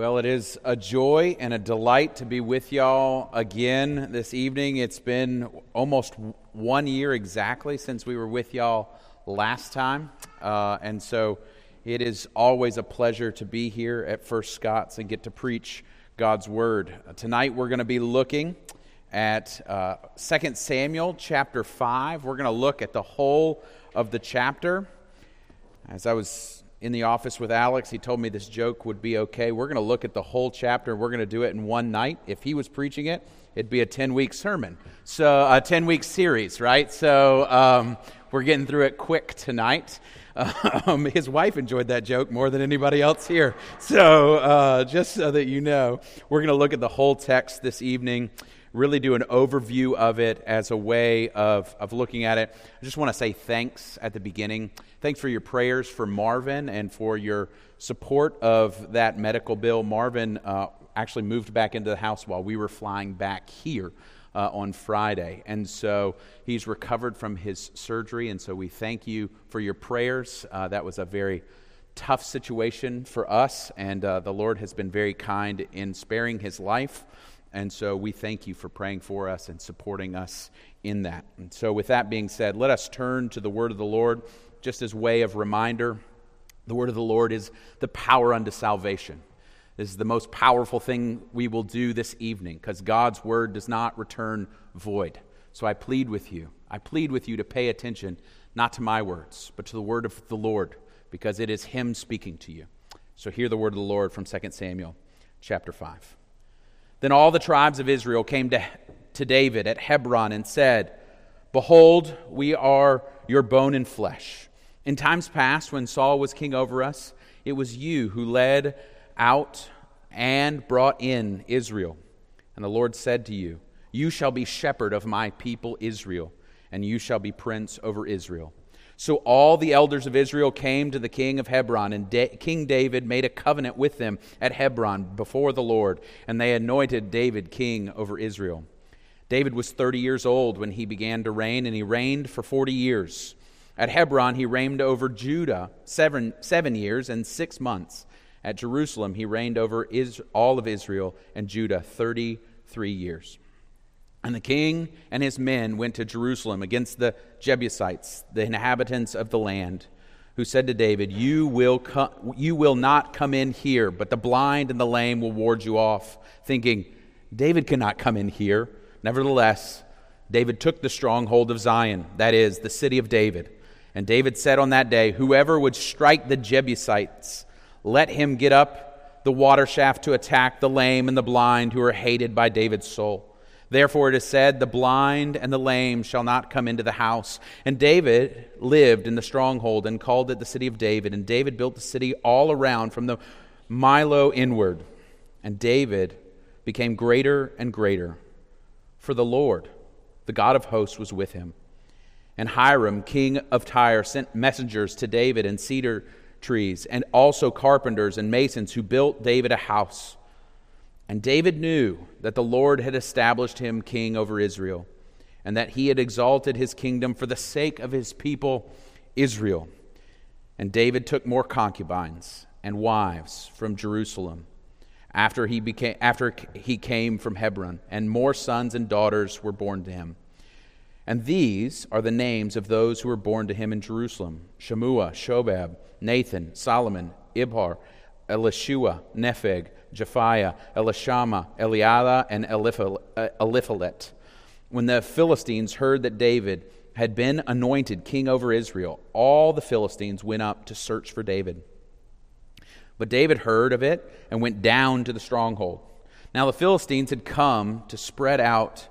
Well, it is a joy and a delight to be with y'all again this evening. It's been almost one year exactly since we were with y'all last time. Uh, and so it is always a pleasure to be here at First Scots and get to preach God's Word. Tonight we're going to be looking at uh, 2 Samuel chapter 5. We're going to look at the whole of the chapter. As I was in the office with Alex. He told me this joke would be okay. We're going to look at the whole chapter. We're going to do it in one night. If he was preaching it, it'd be a 10 week sermon. So, a 10 week series, right? So, um, we're getting through it quick tonight. Um, his wife enjoyed that joke more than anybody else here. So, uh, just so that you know, we're going to look at the whole text this evening really do an overview of it as a way of, of looking at it. I just want to say thanks at the beginning. Thanks for your prayers for Marvin and for your support of that medical bill. Marvin uh, actually moved back into the house while we were flying back here. Uh, on Friday. And so he's recovered from his surgery. And so we thank you for your prayers. Uh, that was a very tough situation for us. And uh, the Lord has been very kind in sparing his life. And so we thank you for praying for us and supporting us in that. And so, with that being said, let us turn to the word of the Lord just as way of reminder. The word of the Lord is the power unto salvation. This is the most powerful thing we will do this evening because God's word does not return void. So I plead with you. I plead with you to pay attention not to my words, but to the word of the Lord because it is him speaking to you. So hear the word of the Lord from 2 Samuel chapter 5. Then all the tribes of Israel came to, to David at Hebron and said, Behold, we are your bone and flesh. In times past, when Saul was king over us, it was you who led out and brought in Israel. And the Lord said to you, You shall be shepherd of my people Israel, and you shall be prince over Israel. So all the elders of Israel came to the king of Hebron, and da- King David made a covenant with them at Hebron before the Lord, and they anointed David king over Israel. David was 30 years old when he began to reign, and he reigned for 40 years. At Hebron, he reigned over Judah seven, seven years and six months. At Jerusalem, he reigned over all of Israel and Judah 33 years. And the king and his men went to Jerusalem against the Jebusites, the inhabitants of the land, who said to David, You will, you will not come in here, but the blind and the lame will ward you off, thinking, David cannot come in here. Nevertheless, David took the stronghold of Zion, that is, the city of David. And David said on that day, Whoever would strike the Jebusites, let him get up the water shaft to attack the lame and the blind who are hated by David's soul. Therefore it is said, The blind and the lame shall not come into the house. And David lived in the stronghold and called it the city of David. And David built the city all around from the Millo inward. And David became greater and greater. For the Lord, the God of hosts, was with him. And Hiram, king of Tyre, sent messengers to David and cedar trees, and also carpenters and masons who built David a house. And David knew that the Lord had established him king over Israel, and that he had exalted his kingdom for the sake of his people Israel. And David took more concubines and wives from Jerusalem after he, became, after he came from Hebron, and more sons and daughters were born to him. And these are the names of those who were born to him in Jerusalem Shemua, Shobab, Nathan, Solomon, Ibhar, Elishua, Nepheg, Japhia, Elishama, Eliada, and uh, Eliphelet. When the Philistines heard that David had been anointed king over Israel, all the Philistines went up to search for David. But David heard of it and went down to the stronghold. Now the Philistines had come to spread out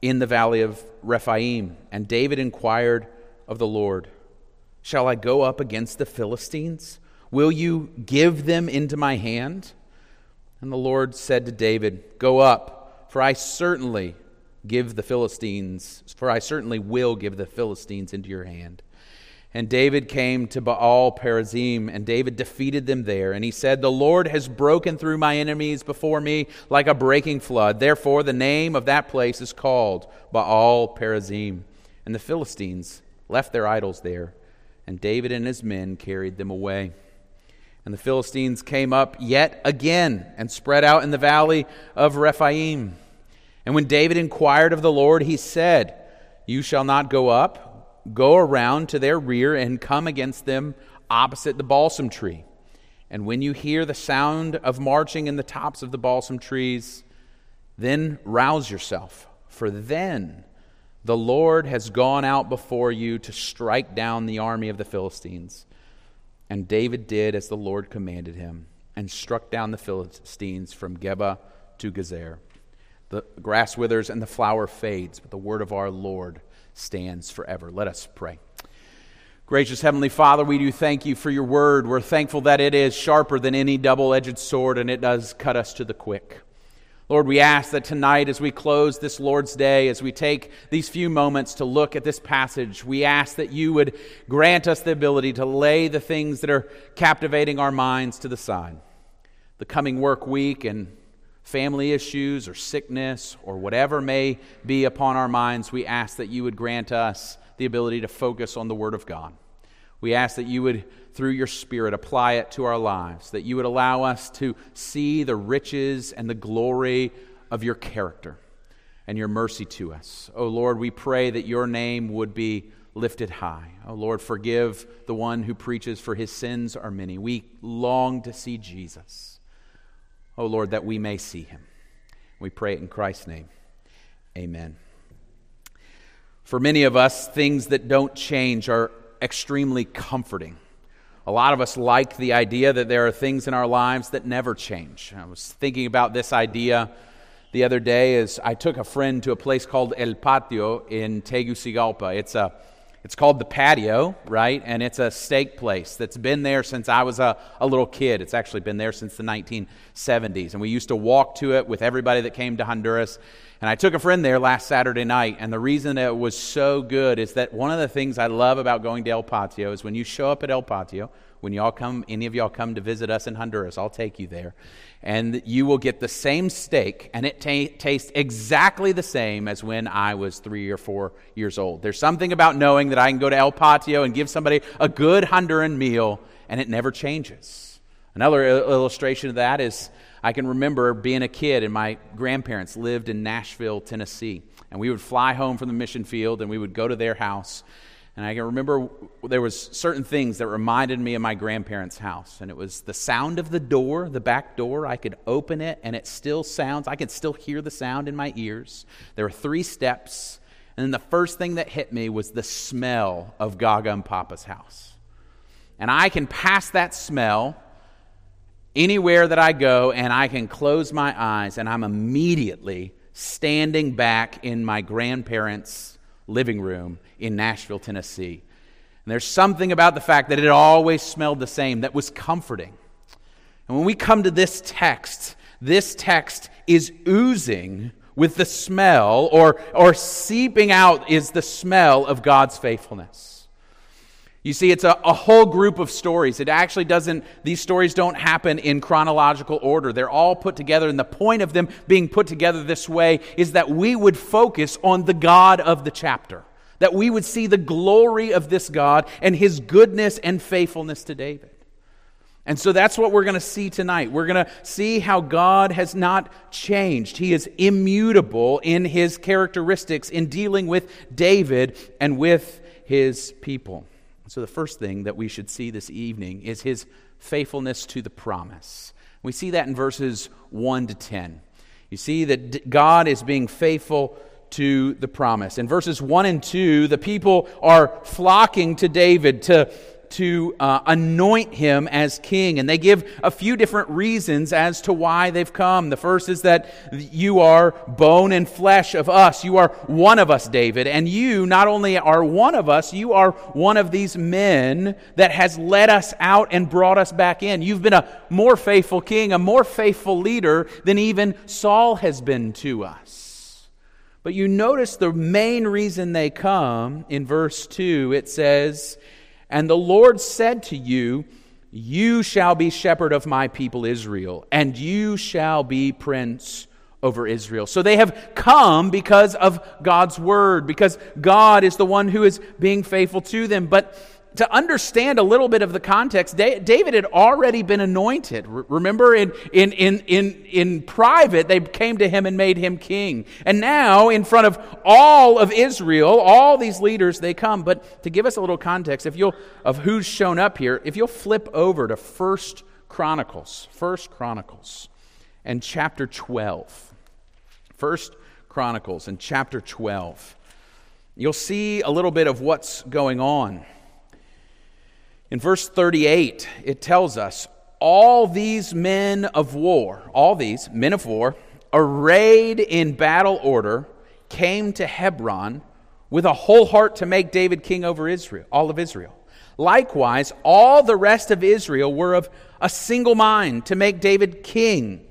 in the valley of Rephaim, and David inquired of the Lord, Shall I go up against the Philistines? Will you give them into my hand? And the Lord said to David, Go up, for I certainly give the Philistines, for I certainly will give the Philistines into your hand. And David came to Baal Perazim, and David defeated them there. And he said, The Lord has broken through my enemies before me like a breaking flood. Therefore, the name of that place is called Baal Perazim. And the Philistines left their idols there, and David and his men carried them away. And the Philistines came up yet again and spread out in the valley of Rephaim. And when David inquired of the Lord, he said, You shall not go up, go around to their rear and come against them opposite the balsam tree. And when you hear the sound of marching in the tops of the balsam trees, then rouse yourself, for then the Lord has gone out before you to strike down the army of the Philistines. And David did as the Lord commanded him and struck down the Philistines from Geba to Gezer. The grass withers and the flower fades, but the word of our Lord stands forever. Let us pray. Gracious Heavenly Father, we do thank you for your word. We're thankful that it is sharper than any double edged sword and it does cut us to the quick. Lord, we ask that tonight, as we close this Lord's Day, as we take these few moments to look at this passage, we ask that you would grant us the ability to lay the things that are captivating our minds to the side. The coming work week and family issues or sickness or whatever may be upon our minds, we ask that you would grant us the ability to focus on the Word of God. We ask that you would through your Spirit, apply it to our lives, that you would allow us to see the riches and the glory of your character and your mercy to us. Oh Lord, we pray that your name would be lifted high. Oh Lord, forgive the one who preaches, for his sins are many. We long to see Jesus. Oh Lord, that we may see him. We pray it in Christ's name. Amen. For many of us, things that don't change are extremely comforting. A lot of us like the idea that there are things in our lives that never change. I was thinking about this idea the other day as I took a friend to a place called El Patio in Tegucigalpa. It's a it's called the patio, right? And it's a steak place that's been there since I was a, a little kid. It's actually been there since the 1970s. And we used to walk to it with everybody that came to Honduras. And I took a friend there last Saturday night, and the reason it was so good is that one of the things I love about going to El Patio is when you show up at El Patio, when y'all come, any of y'all come to visit us in Honduras, I'll take you there. And you will get the same steak, and it t- tastes exactly the same as when I was three or four years old. There's something about knowing that I can go to El Patio and give somebody a good Honduran meal, and it never changes. Another illustration of that is I can remember being a kid and my grandparents lived in Nashville, Tennessee. And we would fly home from the mission field and we would go to their house. And I can remember there was certain things that reminded me of my grandparents' house. And it was the sound of the door, the back door. I could open it and it still sounds. I could still hear the sound in my ears. There were three steps. And then the first thing that hit me was the smell of Gaga and Papa's house. And I can pass that smell anywhere that I go and I can close my eyes and I'm immediately standing back in my grandparents' living room in Nashville, Tennessee. And there's something about the fact that it always smelled the same that was comforting. And when we come to this text, this text is oozing with the smell or, or seeping out is the smell of God's faithfulness. You see, it's a, a, whole group of stories. It actually doesn't, these stories don't happen in chronological order. They're all put together, and the point of them being put together this way is that we would focus on the God of the chapter, that we would see the glory of this God and his goodness and faithfulness to David. And so that's what we're going to see tonight. We're going to see how God has not changed. He is immutable in his characteristics in dealing with David and with his people. So, the first thing that we should see this evening is his faithfulness to the promise. We see that in verses 1 to 10. You see that God is being faithful to the promise. In verses 1 and 2, the people are flocking to David to to uh, anoint him as king. And they give a few different reasons as to why they've come. The first is that you are bone and flesh of us. You are one of us, David. And you not only are one of us, you are one of these men that has led us out and brought us back in. You've been a more faithful king, a more faithful leader than even Saul has been to us. But you notice the main reason they come in verse 2, it says, and the Lord said to you, You shall be shepherd of my people Israel, and you shall be prince over Israel. So they have come because of God's word, because God is the one who is being faithful to them. But to understand a little bit of the context, David had already been anointed. Remember, in, in, in, in, in private, they came to him and made him king. And now, in front of all of Israel, all these leaders, they come. But to give us a little context, if you'll, of who's shown up here, if you'll flip over to First Chronicles, First Chronicles, and chapter 12. First Chronicles and chapter 12. You'll see a little bit of what's going on. In verse 38, it tells us all these men of war, all these men of war, arrayed in battle order, came to Hebron with a whole heart to make David king over Israel, all of Israel. Likewise, all the rest of Israel were of a single mind to make David king.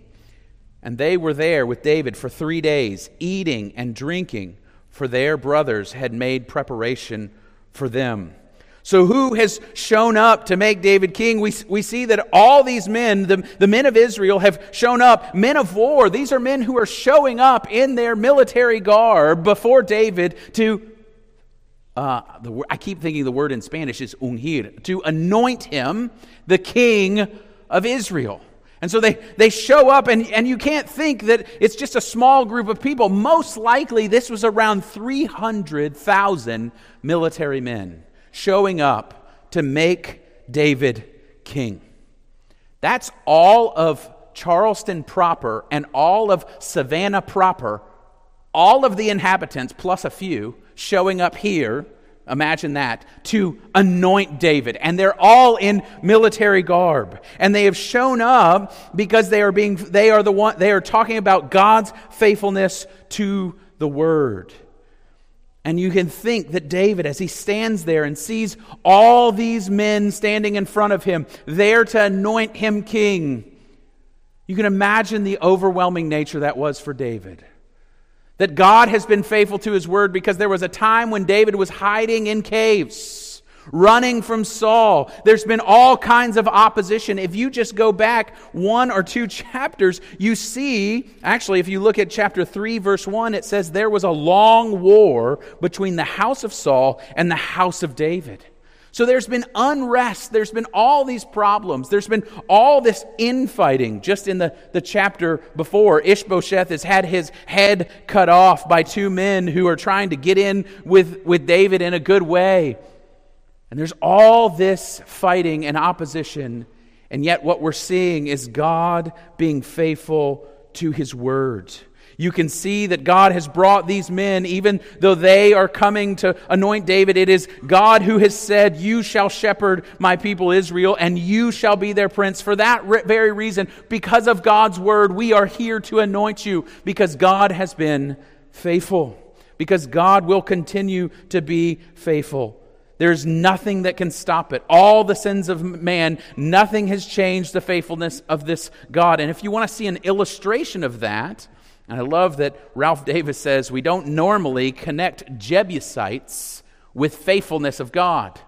And they were there with David for three days, eating and drinking, for their brothers had made preparation for them. So, who has shown up to make David king? We, we see that all these men, the, the men of Israel, have shown up, men of war. These are men who are showing up in their military garb before David to, uh, the, I keep thinking the word in Spanish is ungir, to anoint him the king of Israel. And so they, they show up, and, and you can't think that it's just a small group of people. Most likely, this was around 300,000 military men showing up to make David king. That's all of Charleston proper and all of Savannah proper, all of the inhabitants plus a few showing up here. Imagine that to anoint David. And they're all in military garb. And they have shown up because they are being they are the one they are talking about God's faithfulness to the word. And you can think that David, as he stands there and sees all these men standing in front of him, there to anoint him king, you can imagine the overwhelming nature that was for David. That God has been faithful to his word because there was a time when David was hiding in caves running from Saul. There's been all kinds of opposition. If you just go back one or two chapters, you see, actually, if you look at chapter 3, verse 1, it says there was a long war between the house of Saul and the house of David. So there's been unrest. There's been all these problems. There's been all this infighting. Just in the, the chapter before, Ishbosheth has had his head cut off by two men who are trying to get in with, with David in a good way. And there's all this fighting and opposition, and yet what we're seeing is God being faithful to his word. You can see that God has brought these men, even though they are coming to anoint David. It is God who has said, You shall shepherd my people Israel, and you shall be their prince. For that very reason, because of God's word, we are here to anoint you, because God has been faithful, because God will continue to be faithful. There's nothing that can stop it. All the sins of man, nothing has changed the faithfulness of this God. And if you want to see an illustration of that, and I love that Ralph Davis says we don't normally connect Jebusites with faithfulness of God.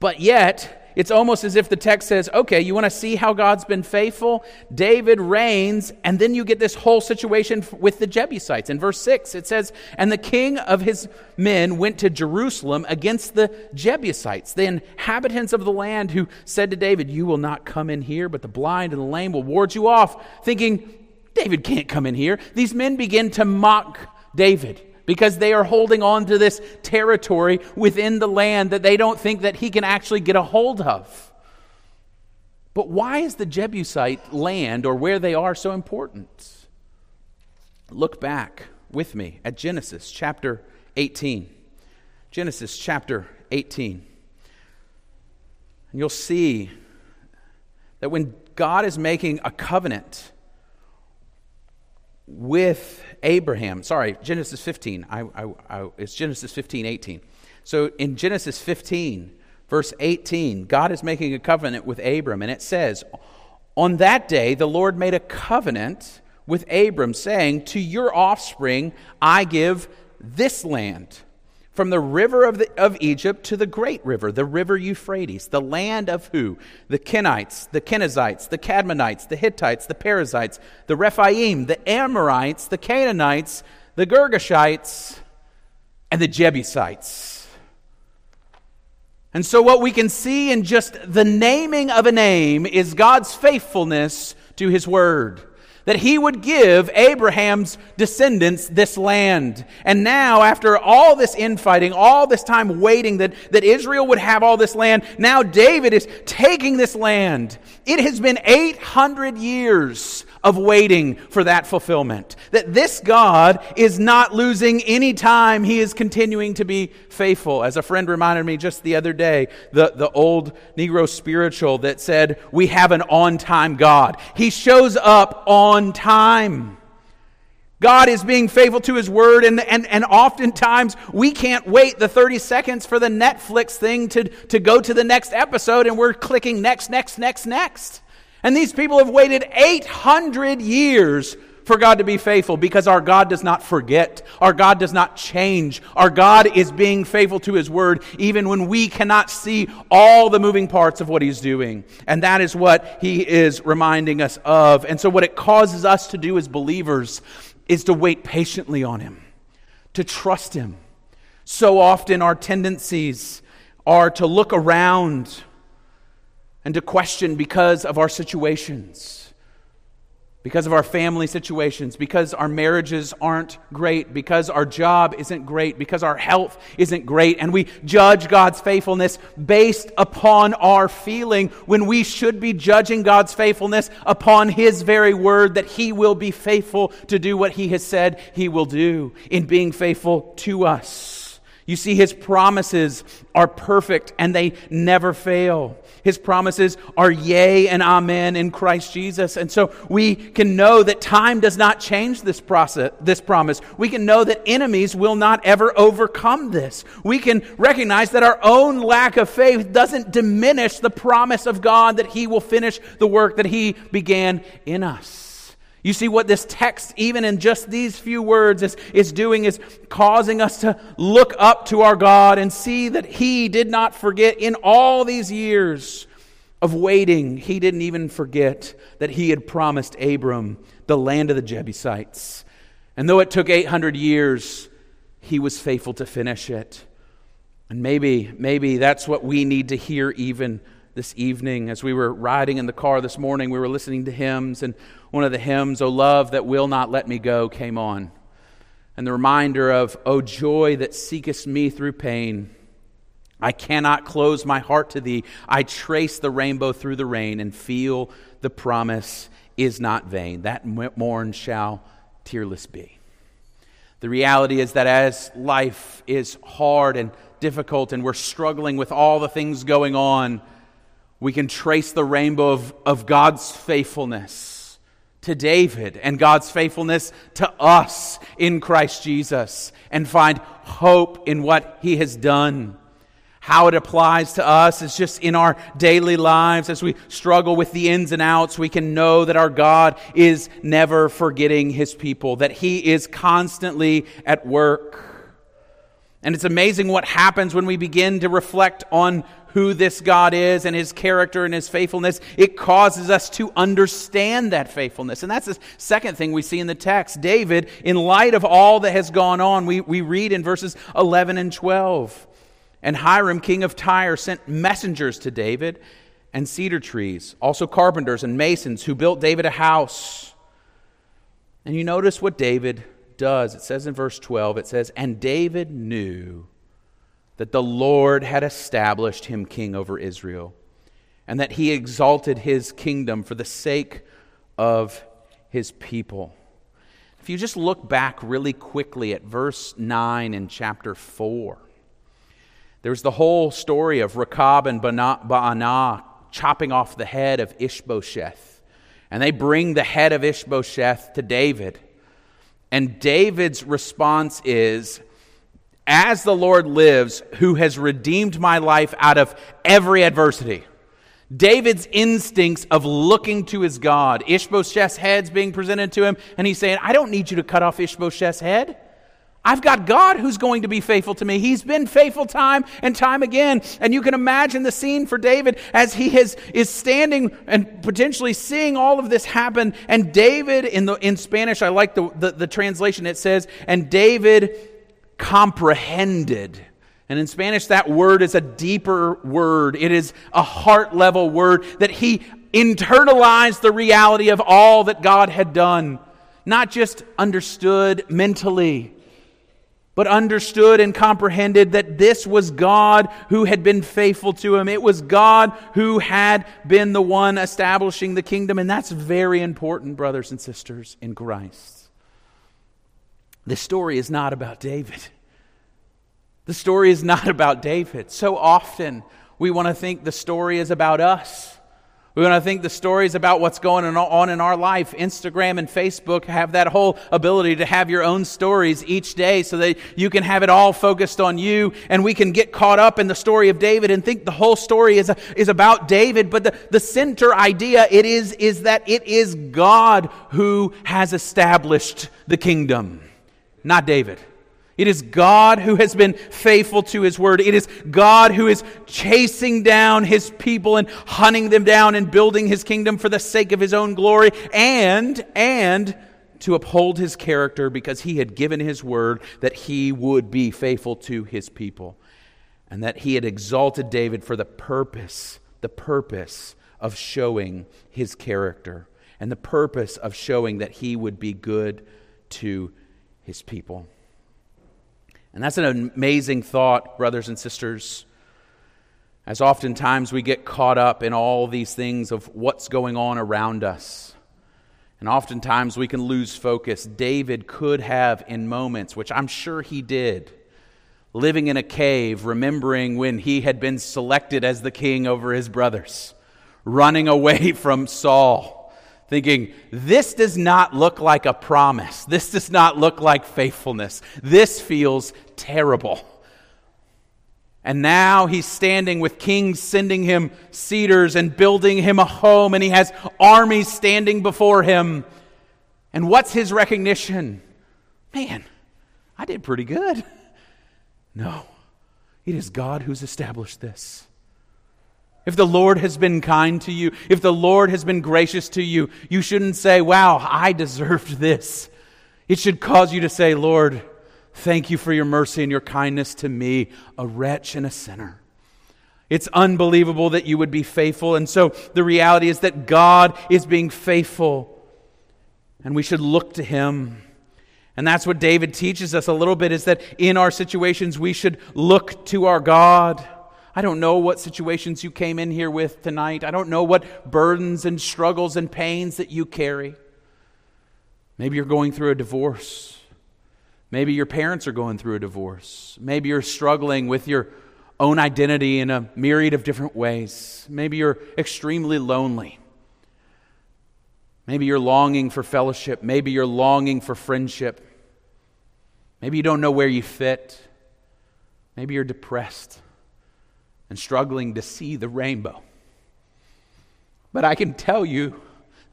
But yet, it's almost as if the text says, okay, you want to see how God's been faithful? David reigns, and then you get this whole situation with the Jebusites. In verse 6, it says, And the king of his men went to Jerusalem against the Jebusites, the inhabitants of the land, who said to David, You will not come in here, but the blind and the lame will ward you off, thinking, David can't come in here. These men begin to mock David because they are holding on to this territory within the land that they don't think that he can actually get a hold of. But why is the Jebusite land or where they are so important? Look back with me at Genesis chapter 18. Genesis chapter 18. And you'll see that when God is making a covenant with Abraham. Sorry, Genesis 15. I, I, I, it's Genesis 15, 18. So in Genesis 15, verse 18, God is making a covenant with Abram, and it says, On that day the Lord made a covenant with Abram, saying, To your offspring I give this land from the river of, the, of Egypt to the great river, the river Euphrates, the land of who? The Kenites, the Kenizzites, the Cadmonites, the Hittites, the Perizzites, the Rephaim, the Amorites, the Canaanites, the Girgashites, and the Jebusites. And so, what we can see in just the naming of a name is God's faithfulness to his word that he would give Abraham's descendants this land. And now, after all this infighting, all this time waiting that, that Israel would have all this land, now David is taking this land. It has been 800 years of waiting for that fulfillment. That this God is not losing any time. He is continuing to be faithful. As a friend reminded me just the other day, the, the old Negro spiritual that said, We have an on time God. He shows up on time. God is being faithful to His word, and, and, and oftentimes we can't wait the 30 seconds for the Netflix thing to, to go to the next episode, and we're clicking next, next, next, next. And these people have waited 800 years for God to be faithful because our God does not forget. Our God does not change. Our God is being faithful to His word even when we cannot see all the moving parts of what He's doing. And that is what He is reminding us of. And so, what it causes us to do as believers is to wait patiently on Him, to trust Him. So often, our tendencies are to look around and to question because of our situations, because of our family situations, because our marriages aren't great, because our job isn't great, because our health isn't great, and we judge God's faithfulness based upon our feeling when we should be judging God's faithfulness upon His very word that He will be faithful to do what He has said He will do in being faithful to us. You see, His promises are perfect and they never fail. His promises are yea and amen in Christ Jesus. And so we can know that time does not change this process, this promise. We can know that enemies will not ever overcome this. We can recognize that our own lack of faith doesn't diminish the promise of God that he will finish the work that he began in us. You see, what this text, even in just these few words, is, is doing is causing us to look up to our God and see that He did not forget in all these years of waiting, He didn't even forget that He had promised Abram the land of the Jebusites. And though it took 800 years, He was faithful to finish it. And maybe, maybe that's what we need to hear even this evening. As we were riding in the car this morning, we were listening to hymns, and one of the hymns, O love that will not let me go, came on. And the reminder of, O joy that seekest me through pain. I cannot close my heart to thee. I trace the rainbow through the rain and feel the promise is not vain. That morn shall tearless be. The reality is that as life is hard and difficult and we're struggling with all the things going on, we can trace the rainbow of, of God's faithfulness to David and God's faithfulness to us in Christ Jesus and find hope in what he has done. How it applies to us is just in our daily lives as we struggle with the ins and outs. We can know that our God is never forgetting his people, that he is constantly at work. And it's amazing what happens when we begin to reflect on who this God is and his character and his faithfulness, it causes us to understand that faithfulness. And that's the second thing we see in the text. David, in light of all that has gone on, we, we read in verses 11 and 12. And Hiram, king of Tyre, sent messengers to David and cedar trees, also carpenters and masons who built David a house. And you notice what David does. It says in verse 12, it says, And David knew that the Lord had established him king over Israel, and that he exalted his kingdom for the sake of his people. If you just look back really quickly at verse 9 in chapter 4, there's the whole story of Rechab and Baanah chopping off the head of Ishbosheth. And they bring the head of Ishbosheth to David. And David's response is, as the Lord lives, who has redeemed my life out of every adversity. David's instincts of looking to his God. Ishbosheth's head's being presented to him, and he's saying, I don't need you to cut off Ishbosheth's head. I've got God who's going to be faithful to me. He's been faithful time and time again. And you can imagine the scene for David as he is standing and potentially seeing all of this happen. And David, in, the, in Spanish, I like the, the, the translation, it says, and David comprehended. And in Spanish, that word is a deeper word. It is a heart level word that he internalized the reality of all that God had done, not just understood mentally, but understood and comprehended that this was God who had been faithful to him. It was God who had been the one establishing the kingdom. And that's very important, brothers and sisters in Christ. This story is not about David. The story is not about David. So often we want to think the story is about us. We want to think the stories about what's going on in our life. Instagram and Facebook have that whole ability to have your own stories each day so that you can have it all focused on you and we can get caught up in the story of David and think the whole story is, is about David. But the, the center idea it is, is that it is God who has established the kingdom, not David. It is God who has been faithful to his word. It is God who is chasing down his people and hunting them down and building his kingdom for the sake of his own glory and and to uphold his character because he had given his word that he would be faithful to his people and that he had exalted David for the purpose the purpose of showing his character and the purpose of showing that he would be good to his people. And that's an amazing thought, brothers and sisters. As oftentimes we get caught up in all these things of what's going on around us. And oftentimes we can lose focus. David could have, in moments, which I'm sure he did, living in a cave, remembering when he had been selected as the king over his brothers, running away from Saul thinking, this does not look like a promise. This does not look like faithfulness. This feels terrible. And now he's standing with kings sending him cedars and building him a home, and he has armies standing before him. And what's his recognition? Man, I did pretty good. No, it is God who's established this. If the Lord has been kind to you, if the Lord has been gracious to you, you shouldn't say, Wow, I deserved this. It should cause you to say, Lord, thank you for your mercy and your kindness to me, a wretch and a sinner. It's unbelievable that you would be faithful. And so the reality is that God is being faithful, and we should look to Him. And that's what David teaches us a little bit is that in our situations, we should look to our God. I don't know what situations you came in here with tonight. I don't know what burdens and struggles and pains that you carry. Maybe you're going through a divorce. Maybe your parents are going through a divorce. Maybe you're struggling with your own identity in a myriad of different ways. Maybe you're extremely lonely. Maybe you're longing for fellowship. Maybe you're longing for friendship. Maybe you don't know where you fit. Maybe you're depressed and struggling to see the rainbow. But I can tell you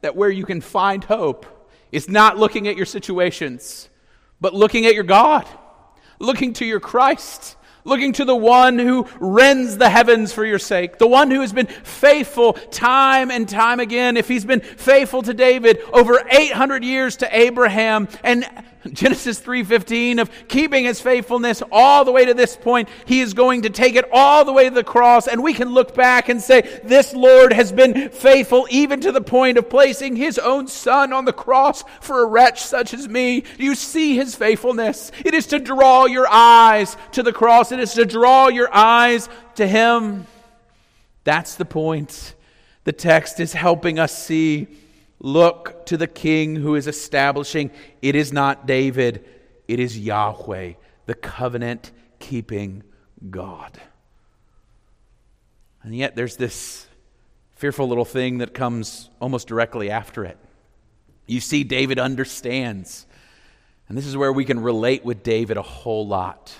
that where you can find hope is not looking at your situations, but looking at your God, looking to your Christ, looking to the one who rends the heavens for your sake, the one who has been faithful time and time again. If he's been faithful to David over 800 years to Abraham and Genesis 3:15 of keeping his faithfulness all the way to this point, he is going to take it all the way to the cross and we can look back and say this Lord has been faithful even to the point of placing his own son on the cross for a wretch such as me. You see his faithfulness. It is to draw your eyes to the cross. It is to draw your eyes to him. That's the point. The text is helping us see Look to the king who is establishing. It is not David, it is Yahweh, the covenant keeping God. And yet there's this fearful little thing that comes almost directly after it. You see, David understands. And this is where we can relate with David a whole lot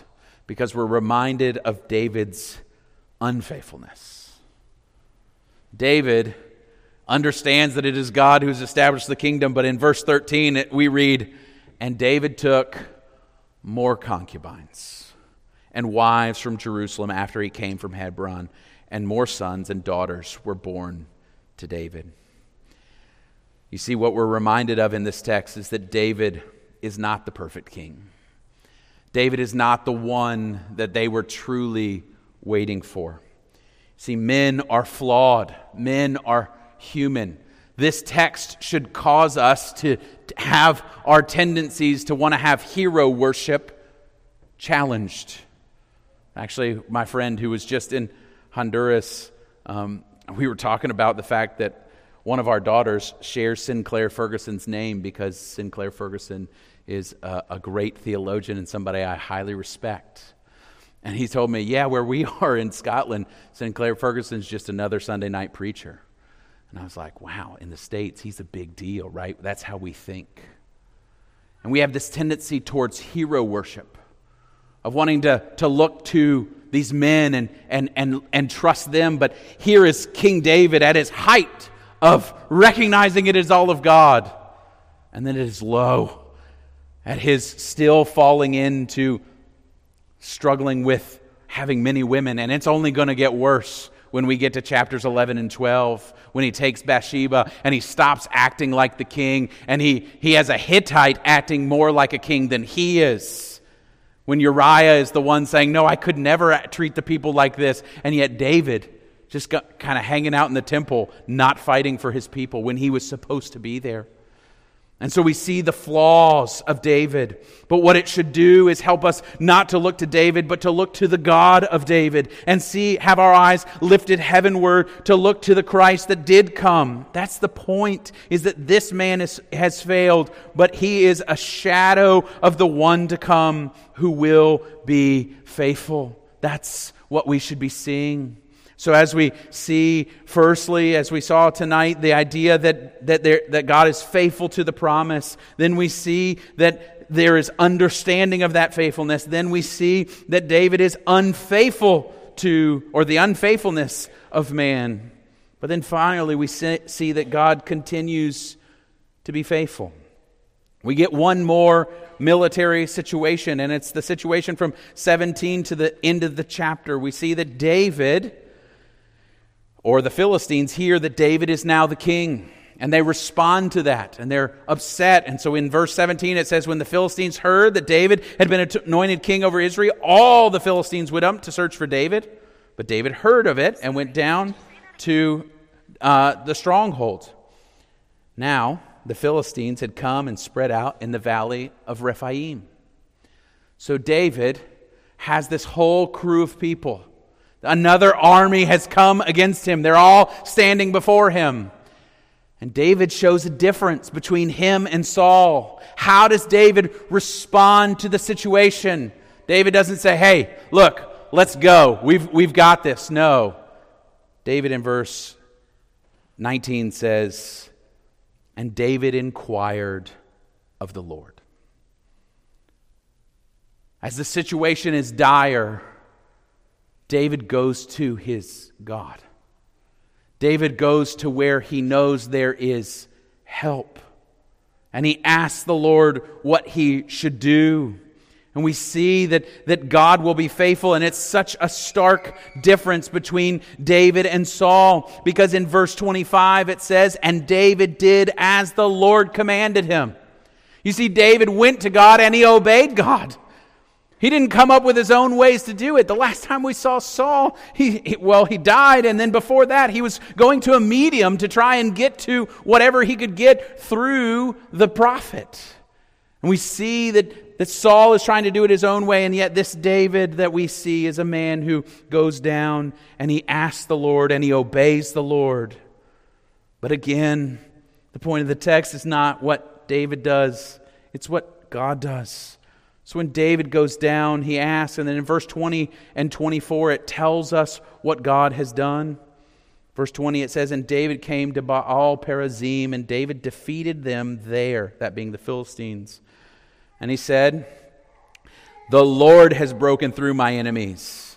because we're reminded of David's unfaithfulness. David understands that it is God who's established the kingdom. But in verse 13, it, we read, And David took more concubines and wives from Jerusalem after he came from Hebron, and more sons and daughters were born to David. You see, what we're reminded of in this text is that David is not the perfect king. David is not the one that they were truly waiting for. See, men are flawed, men are human. This text should cause us to have our tendencies to want to have hero worship challenged. Actually, my friend who was just in Honduras, um, we were talking about the fact that one of our daughters shares Sinclair Ferguson's name because Sinclair Ferguson is a, a great theologian and somebody I highly respect. And he told me, Yeah, where we are in Scotland, Sinclair Ferguson's just another Sunday night preacher. And I was like, Wow, in the States, he's a big deal, right? That's how we think. And we have this tendency towards hero worship, of wanting to, to look to these men and, and, and, and trust them. But here is King David at his height of recognizing it is all of God. And then it is low at his still falling into struggling with having many women. And it's only going to get worse when we get to chapters 11 and 12 when he takes Bathsheba and he stops acting like the king and he, he has a Hittite acting more like a king than he is. When Uriah is the one saying, No, I could never treat the people like this. And yet David just got kind of hanging out in the temple, not fighting for his people when he was supposed to be there. And so we see the flaws of David. But what it should do is help us not to look to David, but to look to the God of David and see, have our eyes lifted heavenward to look to the Christ that did come. That's the point, is that this man is, has failed, but he is a shadow of the one to come who will be faithful. That's what we should be seeing. So, as we see, firstly, as we saw tonight, the idea that, that, there, that God is faithful to the promise, then we see that there is understanding of that faithfulness. Then we see that David is unfaithful to, or the unfaithfulness of man. But then finally, we see that God continues to be faithful. We get one more military situation, and it's the situation from 17 to the end of the chapter. We see that David or the Philistines hear that David is now the king. And they respond to that and they're upset. And so in verse 17 it says, When the Philistines heard that David had been anointed king over Israel, all the Philistines went up to search for David. But David heard of it and went down to uh, the stronghold. Now the Philistines had come and spread out in the valley of Rephaim. So David has this whole crew of people Another army has come against him. They're all standing before him. And David shows a difference between him and Saul. How does David respond to the situation? David doesn't say, hey, look, let's go. We've, we've got this. No. David in verse 19 says, And David inquired of the Lord. As the situation is dire, David goes to his God. David goes to where he knows there is help. And he asks the Lord what he should do. And we see that, that God will be faithful. And it's such a stark difference between David and Saul. Because in verse 25 it says, And David did as the Lord commanded him. You see, David went to God and he obeyed God. He didn't come up with his own ways to do it. The last time we saw Saul, he, he, well, he died, and then before that, he was going to a medium to try and get to whatever he could get through the prophet. And we see that, that Saul is trying to do it his own way, and yet this David that we see is a man who goes down and he asks the Lord and he obeys the Lord. But again, the point of the text is not what David does, it's what God does. So when David goes down, he asks, and then in verse 20 and 24, it tells us what God has done. Verse 20, it says, And David came to Baal Perazim, and David defeated them there, that being the Philistines. And he said, The Lord has broken through my enemies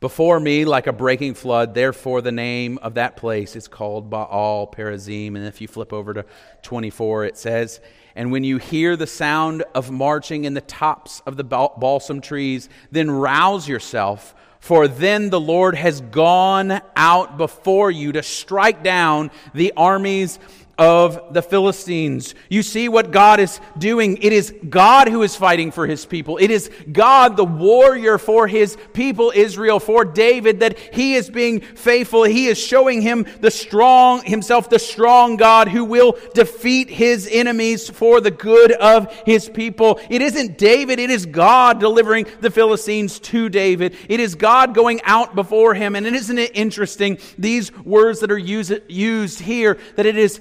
before me like a breaking flood. Therefore, the name of that place is called Baal Perazim. And if you flip over to 24, it says, and when you hear the sound of marching in the tops of the balsam trees, then rouse yourself, for then the Lord has gone out before you to strike down the armies of the Philistines. You see what God is doing. It is God who is fighting for his people. It is God, the warrior for his people, Israel, for David, that he is being faithful. He is showing him the strong, himself the strong God who will defeat his enemies for the good of his people. It isn't David, it is God delivering the Philistines to David. It is God going out before him. And isn't it interesting, these words that are used, used here, that it is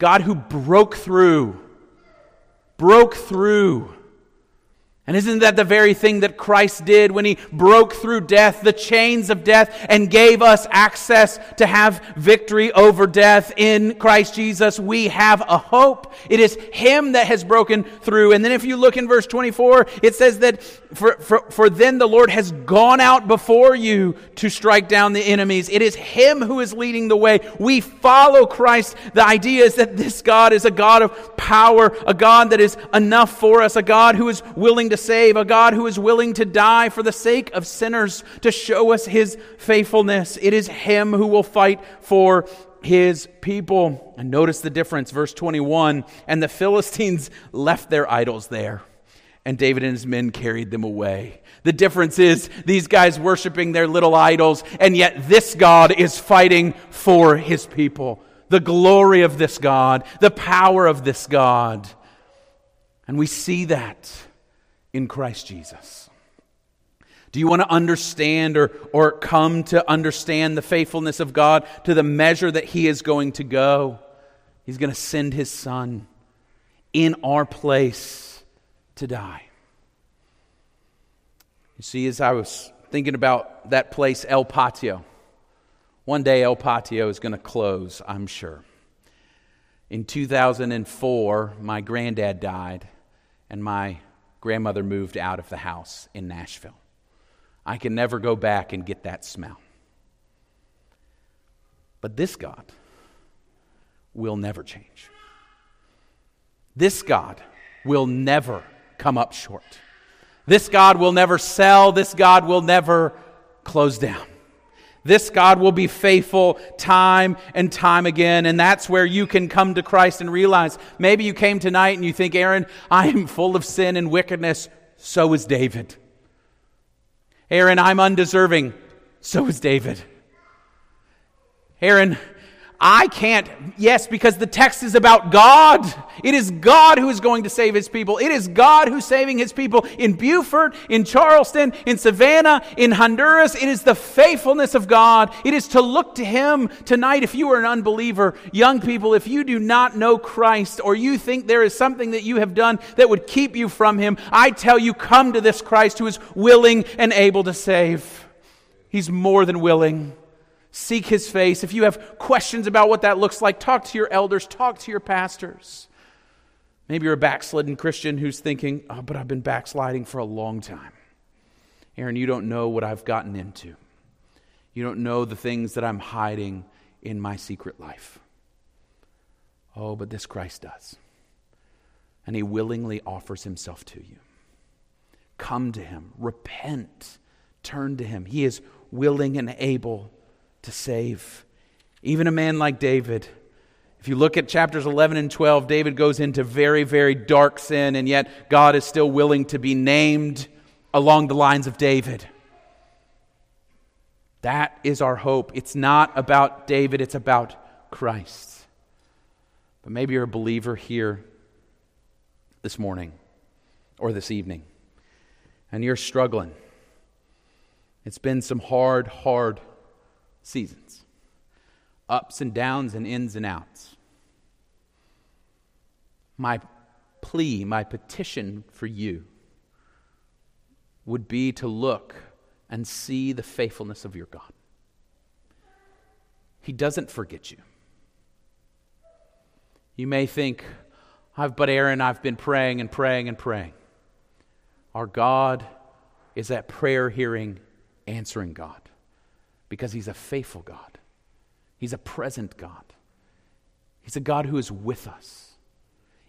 God who broke through, broke through and isn't that the very thing that Christ did when he broke through death, the chains of death, and gave us access to have victory over death in Christ Jesus? We have a hope. It is him that has broken through. And then if you look in verse 24, it says that for, for, for then the Lord has gone out before you to strike down the enemies. It is him who is leading the way. We follow Christ. The idea is that this God is a God of power, a God that is enough for us, a God who is willing to save, a God who is willing to die for the sake of sinners to show us his faithfulness. It is him who will fight for his people. And notice the difference, verse 21 and the Philistines left their idols there, and David and his men carried them away. The difference is these guys worshiping their little idols, and yet this God is fighting for his people. The glory of this God, the power of this God. And we see that in Christ Jesus. Do you want to understand or, or come to understand the faithfulness of God to the measure that He is going to go? He's going to send His Son in our place to die. You see, as I was thinking about that place, El Patio, one day El Patio is going to close, I'm sure. In 2004, my granddad died, and my grandmother moved out of the house in Nashville. I can never go back and get that smell. But this God will never change. This God will never come up short. This God will never sell. This God will never close down. This God will be faithful time and time again. And that's where you can come to Christ and realize maybe you came tonight and you think, Aaron, I am full of sin and wickedness. So is David. Aaron, I'm undeserving. So is David. Aaron, I can't. Yes, because the text is about God. It is God who is going to save his people. It is God who's saving his people in Beaufort, in Charleston, in Savannah, in Honduras. It is the faithfulness of God. It is to look to him tonight. If you are an unbeliever, young people, if you do not know Christ or you think there is something that you have done that would keep you from him, I tell you, come to this Christ who is willing and able to save. He's more than willing. Seek his face. If you have questions about what that looks like, talk to your elders, talk to your pastors. Maybe you're a backslidden Christian who's thinking, oh, but I've been backsliding for a long time. Aaron, you don't know what I've gotten into. You don't know the things that I'm hiding in my secret life. Oh, but this Christ does. And he willingly offers himself to you. Come to him, repent, turn to him. He is willing and able to save. Even a man like David. If you look at chapters 11 and 12, David goes into very, very dark sin, and yet God is still willing to be named along the lines of David. That is our hope. It's not about David, it's about Christ. But maybe you're a believer here this morning or this evening, and you're struggling. It's been some hard, hard seasons ups and downs and ins and outs. My plea, my petition for you would be to look and see the faithfulness of your God. He doesn't forget you. You may think, I've, but Aaron, I've been praying and praying and praying. Our God is that prayer hearing, answering God because He's a faithful God. He's a present God. He's a God who is with us.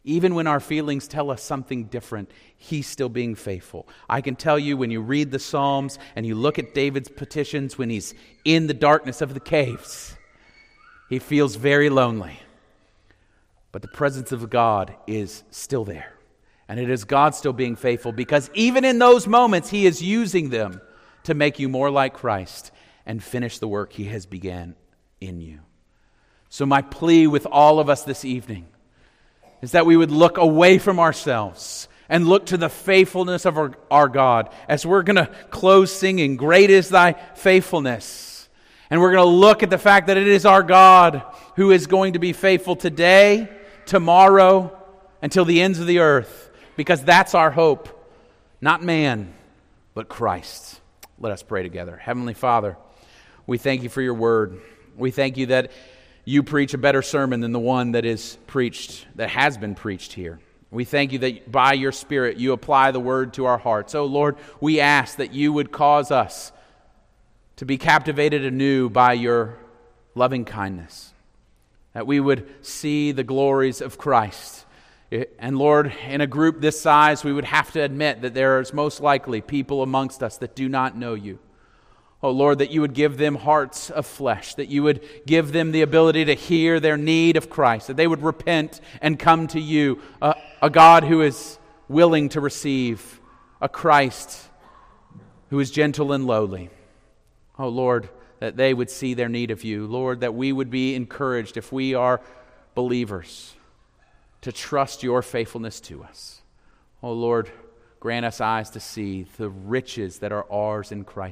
Even when our feelings tell us something different, He's still being faithful. I can tell you when you read the Psalms and you look at David's petitions when he's in the darkness of the caves, he feels very lonely. But the presence of God is still there. And it is God still being faithful because even in those moments, He is using them to make you more like Christ and finish the work He has began in you. So, my plea with all of us this evening is that we would look away from ourselves and look to the faithfulness of our, our God as we're going to close singing, Great is Thy faithfulness. And we're going to look at the fact that it is our God who is going to be faithful today, tomorrow, until the ends of the earth, because that's our hope. Not man, but Christ. Let us pray together. Heavenly Father, we thank you for your word. We thank you that you preach a better sermon than the one that is preached, that has been preached here. We thank you that by your Spirit you apply the word to our hearts. Oh Lord, we ask that you would cause us to be captivated anew by your loving kindness, that we would see the glories of Christ. And Lord, in a group this size, we would have to admit that there is most likely people amongst us that do not know you. Oh Lord, that you would give them hearts of flesh, that you would give them the ability to hear their need of Christ, that they would repent and come to you, a, a God who is willing to receive, a Christ who is gentle and lowly. Oh Lord, that they would see their need of you. Lord, that we would be encouraged if we are believers to trust your faithfulness to us. Oh Lord, grant us eyes to see the riches that are ours in Christ.